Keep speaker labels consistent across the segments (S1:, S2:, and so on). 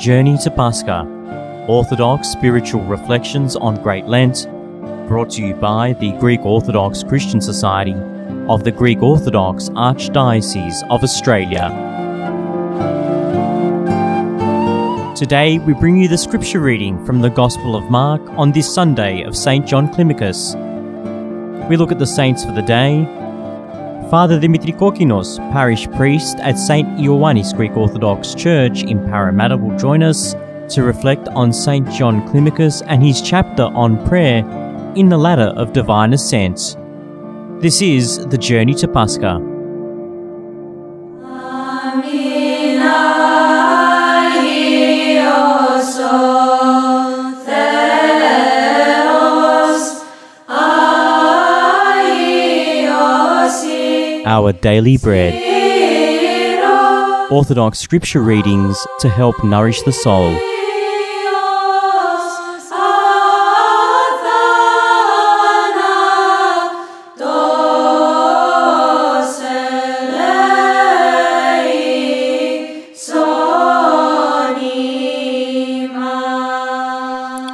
S1: Journey to Pascha Orthodox Spiritual Reflections on Great Lent, brought to you by the Greek Orthodox Christian Society of the Greek Orthodox Archdiocese of Australia. Today we bring you the scripture reading from the Gospel of Mark on this Sunday of St. John Climacus. We look at the saints for the day. Father Dimitri Kokinos, parish priest at St. Ioannis Greek Orthodox Church in Parramatta, will join us to reflect on St. John Climacus and his chapter on prayer in the ladder of divine ascent. This is the Journey to Pascha. Our Daily Bread. Orthodox Scripture readings to help nourish the soul.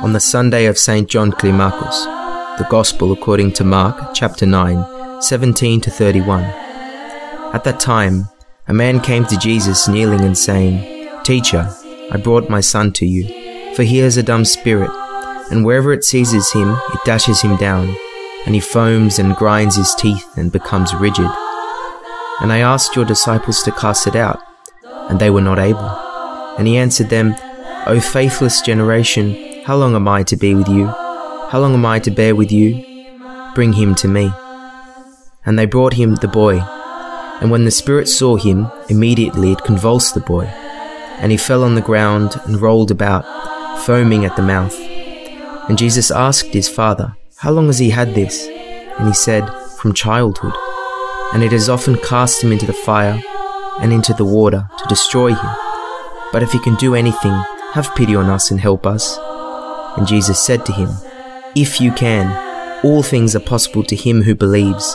S2: On the Sunday of St. John Climacus, the Gospel according to Mark, chapter 9, 17 to 31. At that time, a man came to Jesus kneeling and saying, Teacher, I brought my son to you, for he has a dumb spirit, and wherever it seizes him, it dashes him down, and he foams and grinds his teeth and becomes rigid. And I asked your disciples to cast it out, and they were not able. And he answered them, O faithless generation, how long am I to be with you? How long am I to bear with you? Bring him to me. And they brought him the boy. And when the Spirit saw him, immediately it convulsed the boy. And he fell on the ground and rolled about, foaming at the mouth. And Jesus asked his father, How long has he had this? And he said, From childhood. And it has often cast him into the fire and into the water to destroy him. But if he can do anything, have pity on us and help us. And Jesus said to him, If you can, all things are possible to him who believes.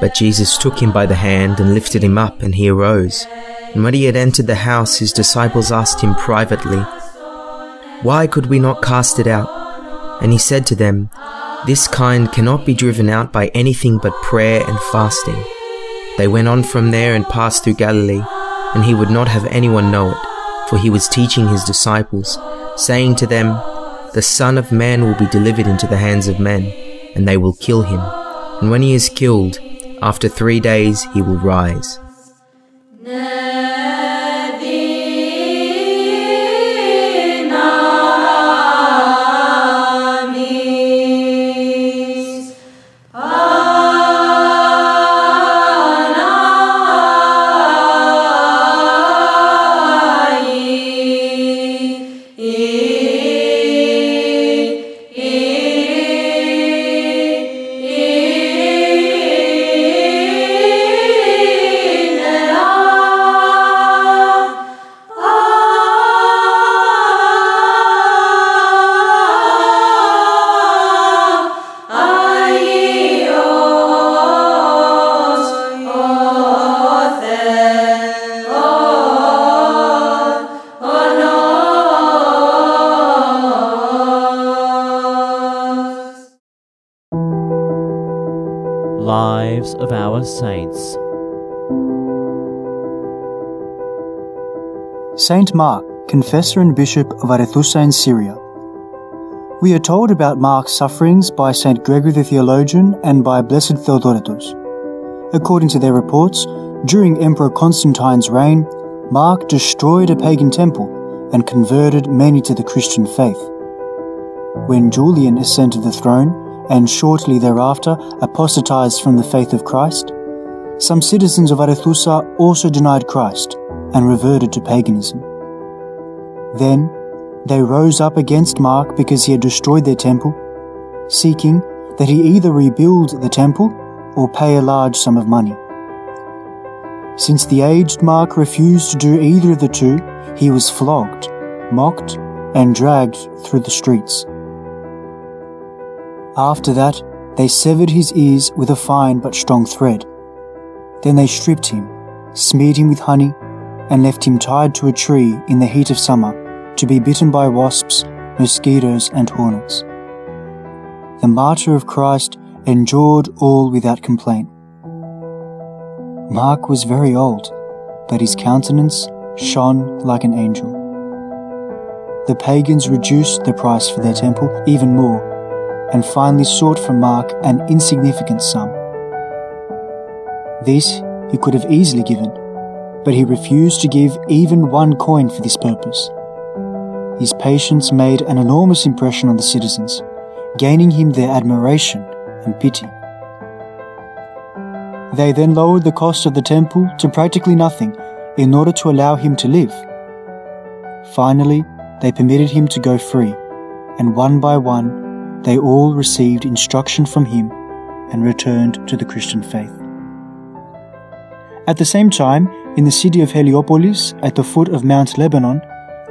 S2: But Jesus took him by the hand and lifted him up, and he arose. And when he had entered the house, his disciples asked him privately, Why could we not cast it out? And he said to them, This kind cannot be driven out by anything but prayer and fasting. They went on from there and passed through Galilee, and he would not have anyone know it, for he was teaching his disciples, saying to them, The Son of Man will be delivered into the hands of men and they will kill him. And when he is killed, after three days he will rise.
S1: Lives of our Saints.
S3: Saint Mark, confessor and bishop of Arethusa in Syria. We are told about Mark's sufferings by Saint Gregory the theologian and by Blessed Theodoretus. According to their reports, during Emperor Constantine's reign, Mark destroyed a pagan temple and converted many to the Christian faith. When Julian ascended the throne, and shortly thereafter apostatized from the faith of Christ, some citizens of Arethusa also denied Christ, and reverted to paganism. Then they rose up against Mark because he had destroyed their temple, seeking that he either rebuild the temple or pay a large sum of money. Since the aged Mark refused to do either of the two, he was flogged, mocked, and dragged through the streets. After that, they severed his ears with a fine but strong thread. Then they stripped him, smeared him with honey, and left him tied to a tree in the heat of summer to be bitten by wasps, mosquitoes, and hornets. The martyr of Christ endured all without complaint. Mark was very old, but his countenance shone like an angel. The pagans reduced the price for their temple even more, and finally sought from Mark an insignificant sum. This he could have easily given, but he refused to give even one coin for this purpose. His patience made an enormous impression on the citizens, gaining him their admiration and pity. They then lowered the cost of the temple to practically nothing in order to allow him to live. Finally, they permitted him to go free, and one by one, they all received instruction from him and returned to the Christian faith. At the same time, in the city of Heliopolis, at the foot of Mount Lebanon,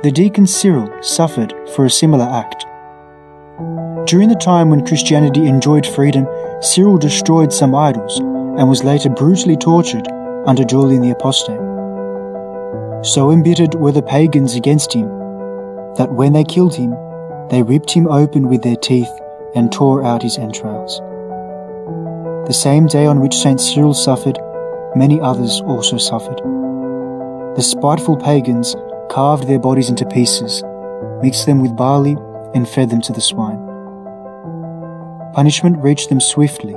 S3: the deacon Cyril suffered for a similar act. During the time when Christianity enjoyed freedom, Cyril destroyed some idols and was later brutally tortured under Julian the Apostate. So embittered were the pagans against him that when they killed him, they ripped him open with their teeth and tore out his entrails. The same day on which St. Cyril suffered, many others also suffered. The spiteful pagans carved their bodies into pieces, mixed them with barley, and fed them to the swine. Punishment reached them swiftly,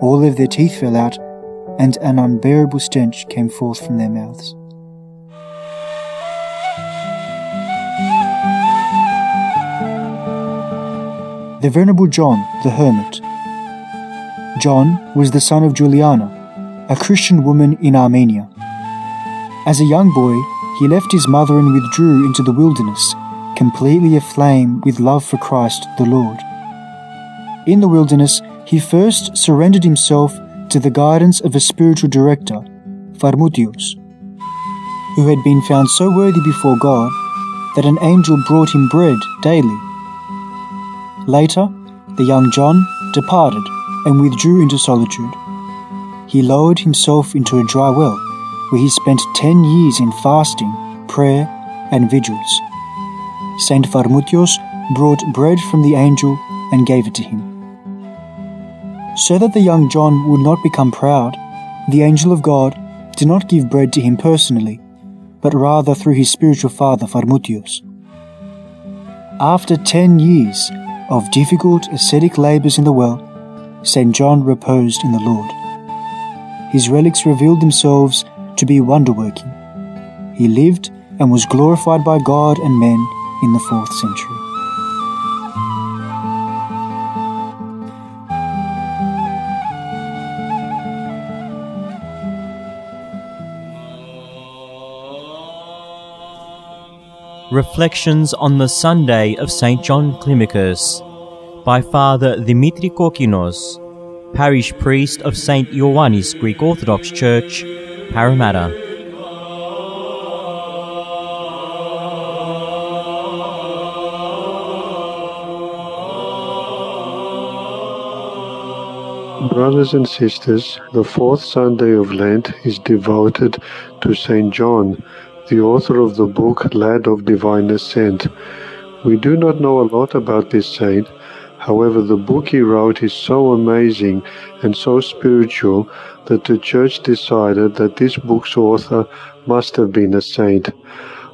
S3: all of their teeth fell out, and an unbearable stench came forth from their mouths. The Venerable John the Hermit. John was the son of Juliana, a Christian woman in Armenia. As a young boy, he left his mother and withdrew into the wilderness, completely aflame with love for Christ the Lord. In the wilderness, he first surrendered himself to the guidance of a spiritual director, Pharmutios, who had been found so worthy before God that an angel brought him bread daily. Later, the young John departed and withdrew into solitude. He lowered himself into a dry well, where he spent ten years in fasting, prayer, and vigils. Saint Pharmutios brought bread from the angel and gave it to him. So that the young John would not become proud, the angel of God did not give bread to him personally, but rather through his spiritual father Pharmutios. After ten years of difficult ascetic labors in the well, St. John reposed in the Lord. His relics revealed themselves to be wonder working. He lived and was glorified by God and men in the fourth century.
S1: Reflections on the Sunday of St. John Climacus by Father Dimitri Kokinos, parish priest of St. Ioannis Greek Orthodox Church, Parramatta.
S4: Brothers and sisters, the fourth Sunday of Lent is devoted to St. John, the author of the book Ladder of Divine Ascent. We do not know a lot about this saint, however, the book he wrote is so amazing and so spiritual that the Church decided that this book's author must have been a saint.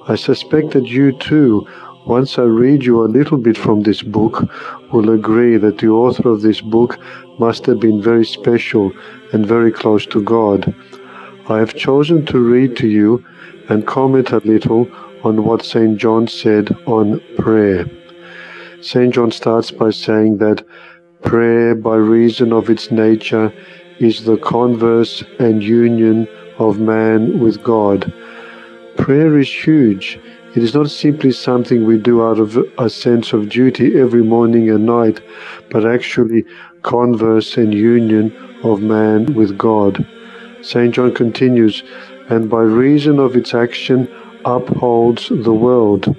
S4: I suspect that you too, once I read you a little bit from this book, will agree that the author of this book must have been very special and very close to God. I have chosen to read to you and comment a little on what St. John said on prayer. St. John starts by saying that prayer, by reason of its nature, is the converse and union of man with God. Prayer is huge. It is not simply something we do out of a sense of duty every morning and night, but actually converse and union of man with God. St. John continues, and by reason of its action upholds the world.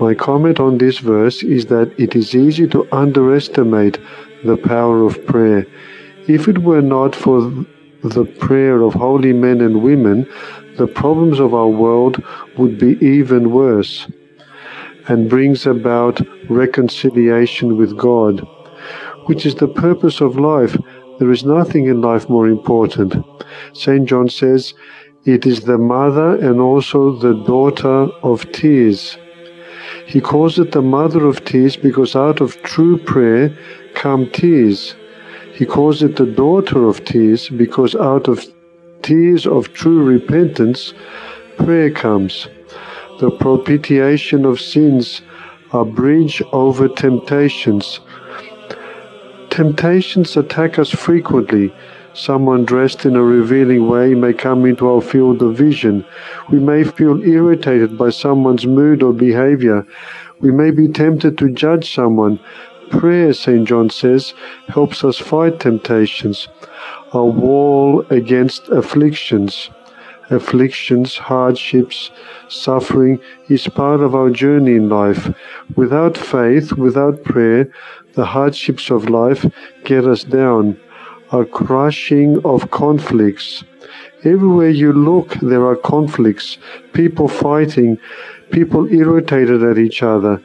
S4: My comment on this verse is that it is easy to underestimate the power of prayer. If it were not for the prayer of holy men and women, the problems of our world would be even worse and brings about reconciliation with God, which is the purpose of life. There is nothing in life more important. St. John says, it is the mother and also the daughter of tears. He calls it the mother of tears because out of true prayer come tears. He calls it the daughter of tears because out of tears of true repentance, prayer comes. The propitiation of sins, a bridge over temptations. Temptations attack us frequently. Someone dressed in a revealing way may come into our field of vision. We may feel irritated by someone's mood or behavior. We may be tempted to judge someone Prayer, St. John says, helps us fight temptations, a wall against afflictions. Afflictions, hardships, suffering is part of our journey in life. Without faith, without prayer, the hardships of life get us down. A crushing of conflicts. Everywhere you look, there are conflicts, people fighting, people irritated at each other.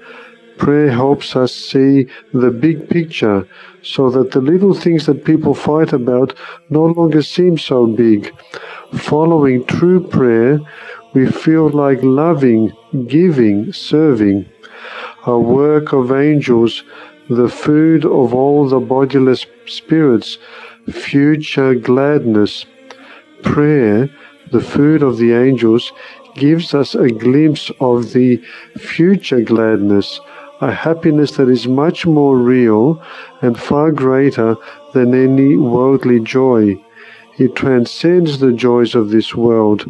S4: Prayer helps us see the big picture so that the little things that people fight about no longer seem so big. Following true prayer, we feel like loving, giving, serving. A work of angels, the food of all the bodiless spirits, future gladness. Prayer, the food of the angels, gives us a glimpse of the future gladness a happiness that is much more real and far greater than any worldly joy. It transcends the joys of this world.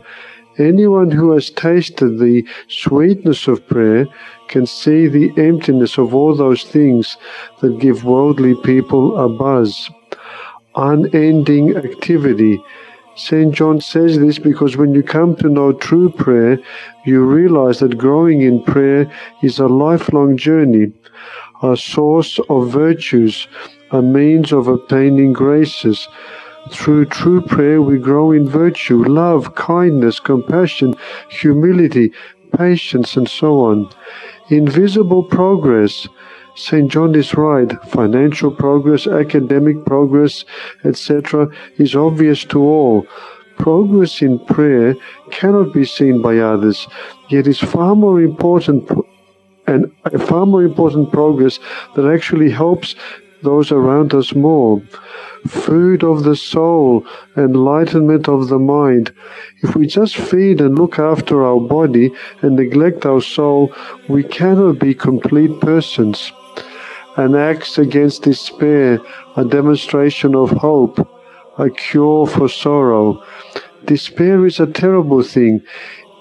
S4: Anyone who has tasted the sweetness of prayer can see the emptiness of all those things that give worldly people a buzz. Unending activity, St. John says this because when you come to know true prayer, you realize that growing in prayer is a lifelong journey, a source of virtues, a means of obtaining graces. Through true prayer, we grow in virtue, love, kindness, compassion, humility, patience, and so on. Invisible progress St. John is right. Financial progress, academic progress, etc., is obvious to all. Progress in prayer cannot be seen by others, yet is far more important and a far more important progress that actually helps those around us more. Food of the soul, enlightenment of the mind. If we just feed and look after our body and neglect our soul, we cannot be complete persons an axe against despair, a demonstration of hope, a cure for sorrow. Despair is a terrible thing.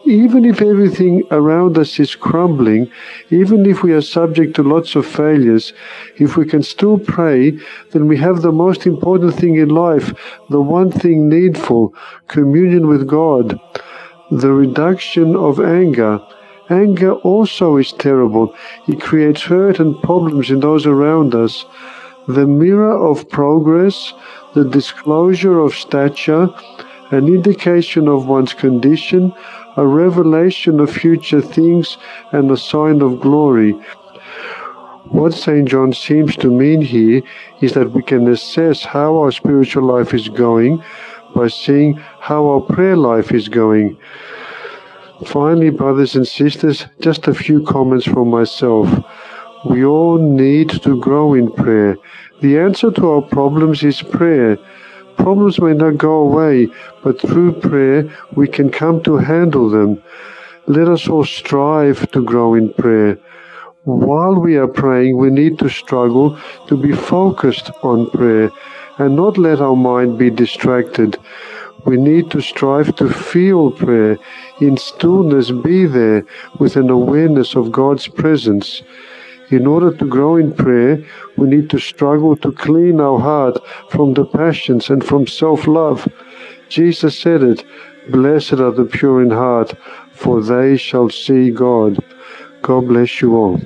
S4: Even if everything around us is crumbling, even if we are subject to lots of failures, if we can still pray, then we have the most important thing in life, the one thing needful, communion with God, the reduction of anger, Anger also is terrible. It creates hurt and problems in those around us. The mirror of progress, the disclosure of stature, an indication of one's condition, a revelation of future things, and a sign of glory. What St. John seems to mean here is that we can assess how our spiritual life is going by seeing how our prayer life is going. Finally, brothers and sisters, just a few comments from myself. We all need to grow in prayer. The answer to our problems is prayer. Problems may not go away, but through prayer we can come to handle them. Let us all strive to grow in prayer. While we are praying, we need to struggle to be focused on prayer and not let our mind be distracted. We need to strive to feel prayer, in stillness be there with an awareness of God's presence. In order to grow in prayer, we need to struggle to clean our heart from the passions and from self love. Jesus said it Blessed are the pure in heart, for they shall see God. God bless you all.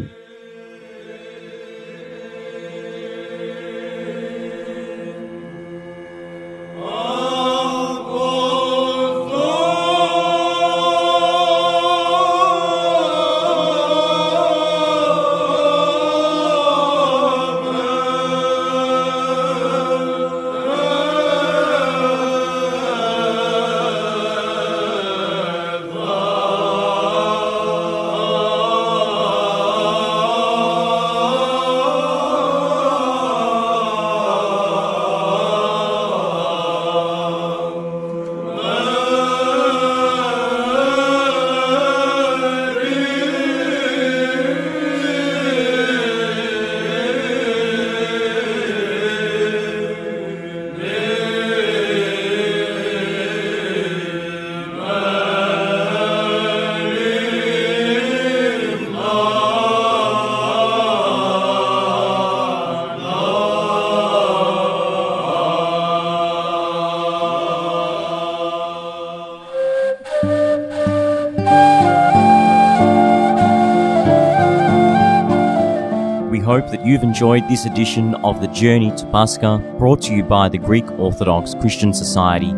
S1: You've enjoyed this edition of the Journey to Pascha brought to you by the Greek Orthodox Christian Society.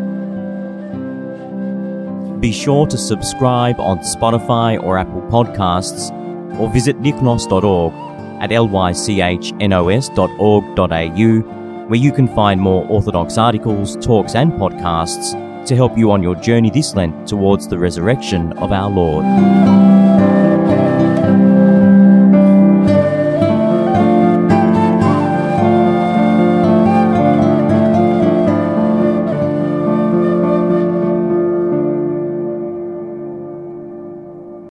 S1: Be sure to subscribe on Spotify or Apple Podcasts or visit lychnos.org at lychnos.org.au where you can find more Orthodox articles, talks, and podcasts to help you on your journey this Lent towards the resurrection of our Lord.